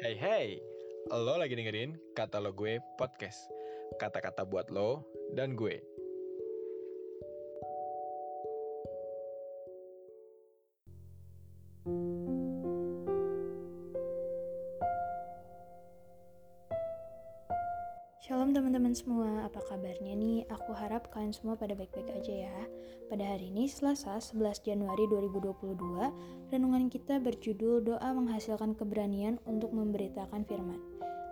Hey hey, lo lagi dengerin kata lo gue podcast. Kata-kata buat lo dan gue. Teman-teman semua, apa kabarnya nih? Aku harap kalian semua pada baik-baik aja ya. Pada hari ini Selasa 11 Januari 2022, renungan kita berjudul Doa Menghasilkan Keberanian untuk Memberitakan Firman.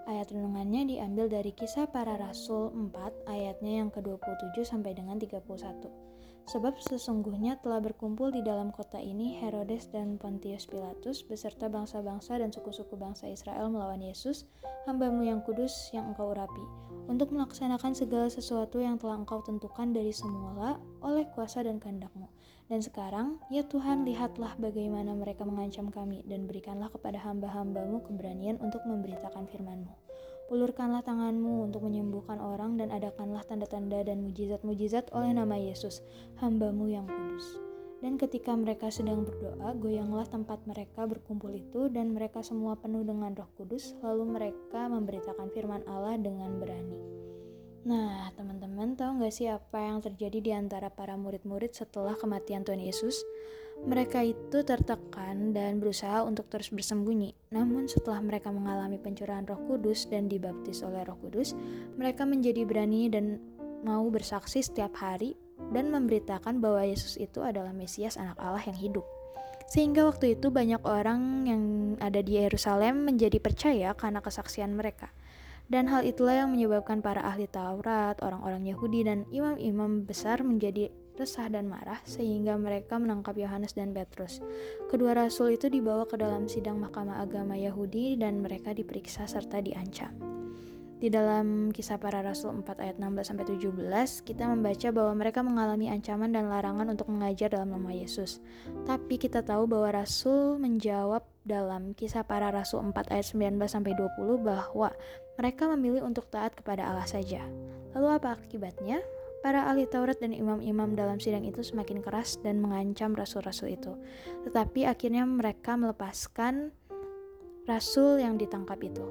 Ayat renungannya diambil dari Kisah Para Rasul 4 ayatnya yang ke-27 sampai dengan 31. Sebab sesungguhnya telah berkumpul di dalam kota ini Herodes dan Pontius Pilatus beserta bangsa-bangsa dan suku-suku bangsa Israel melawan Yesus, hambamu yang kudus yang engkau urapi, untuk melaksanakan segala sesuatu yang telah engkau tentukan dari semula oleh kuasa dan kehendakmu. Dan sekarang, ya Tuhan, lihatlah bagaimana mereka mengancam kami, dan berikanlah kepada hamba-hambamu keberanian untuk memberitakan firmanmu. Ulurkanlah tanganmu untuk menyembuhkan orang dan adakanlah tanda-tanda dan mujizat-mujizat oleh nama Yesus, hambamu yang kudus. Dan ketika mereka sedang berdoa, goyanglah tempat mereka berkumpul itu dan mereka semua penuh dengan roh kudus, lalu mereka memberitakan firman Allah dengan berani. Nah, teman-teman tahu nggak sih apa yang terjadi di antara para murid-murid setelah kematian Tuhan Yesus? Mereka itu tertekan dan berusaha untuk terus bersembunyi. Namun setelah mereka mengalami pencurahan Roh Kudus dan dibaptis oleh Roh Kudus, mereka menjadi berani dan mau bersaksi setiap hari dan memberitakan bahwa Yesus itu adalah Mesias anak Allah yang hidup. Sehingga waktu itu banyak orang yang ada di Yerusalem menjadi percaya karena kesaksian mereka. Dan hal itulah yang menyebabkan para ahli Taurat, orang-orang Yahudi, dan imam-imam besar menjadi resah dan marah sehingga mereka menangkap Yohanes dan Petrus. Kedua rasul itu dibawa ke dalam sidang Mahkamah Agama Yahudi dan mereka diperiksa serta diancam. Di dalam kisah para rasul 4 ayat 16 sampai 17, kita membaca bahwa mereka mengalami ancaman dan larangan untuk mengajar dalam nama Yesus. Tapi kita tahu bahwa rasul menjawab dalam kisah para rasul 4 ayat 19 sampai 20 bahwa mereka memilih untuk taat kepada Allah saja. Lalu apa akibatnya? Para ahli Taurat dan imam-imam dalam sidang itu semakin keras dan mengancam rasul-rasul itu. Tetapi akhirnya mereka melepaskan rasul yang ditangkap itu.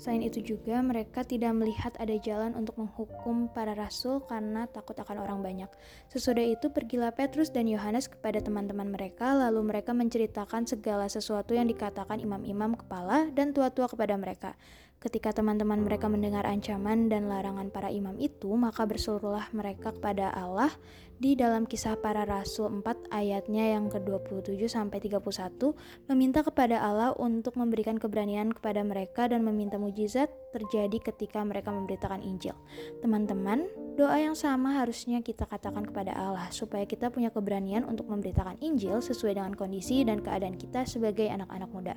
Selain itu juga mereka tidak melihat ada jalan untuk menghukum para rasul karena takut akan orang banyak. Sesudah itu pergilah Petrus dan Yohanes kepada teman-teman mereka lalu mereka menceritakan segala sesuatu yang dikatakan imam-imam kepala dan tua-tua kepada mereka. Ketika teman-teman mereka mendengar ancaman dan larangan para imam itu, maka berseluruhlah mereka kepada Allah di dalam kisah para rasul 4 ayatnya yang ke-27 sampai 31 meminta kepada Allah untuk memberikan keberanian kepada mereka dan meminta mujizat terjadi ketika mereka memberitakan Injil. Teman-teman, doa yang sama harusnya kita katakan kepada Allah supaya kita punya keberanian untuk memberitakan Injil sesuai dengan kondisi dan keadaan kita sebagai anak-anak muda.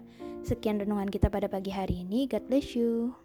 Sekian renungan kita pada pagi hari ini. God bless you.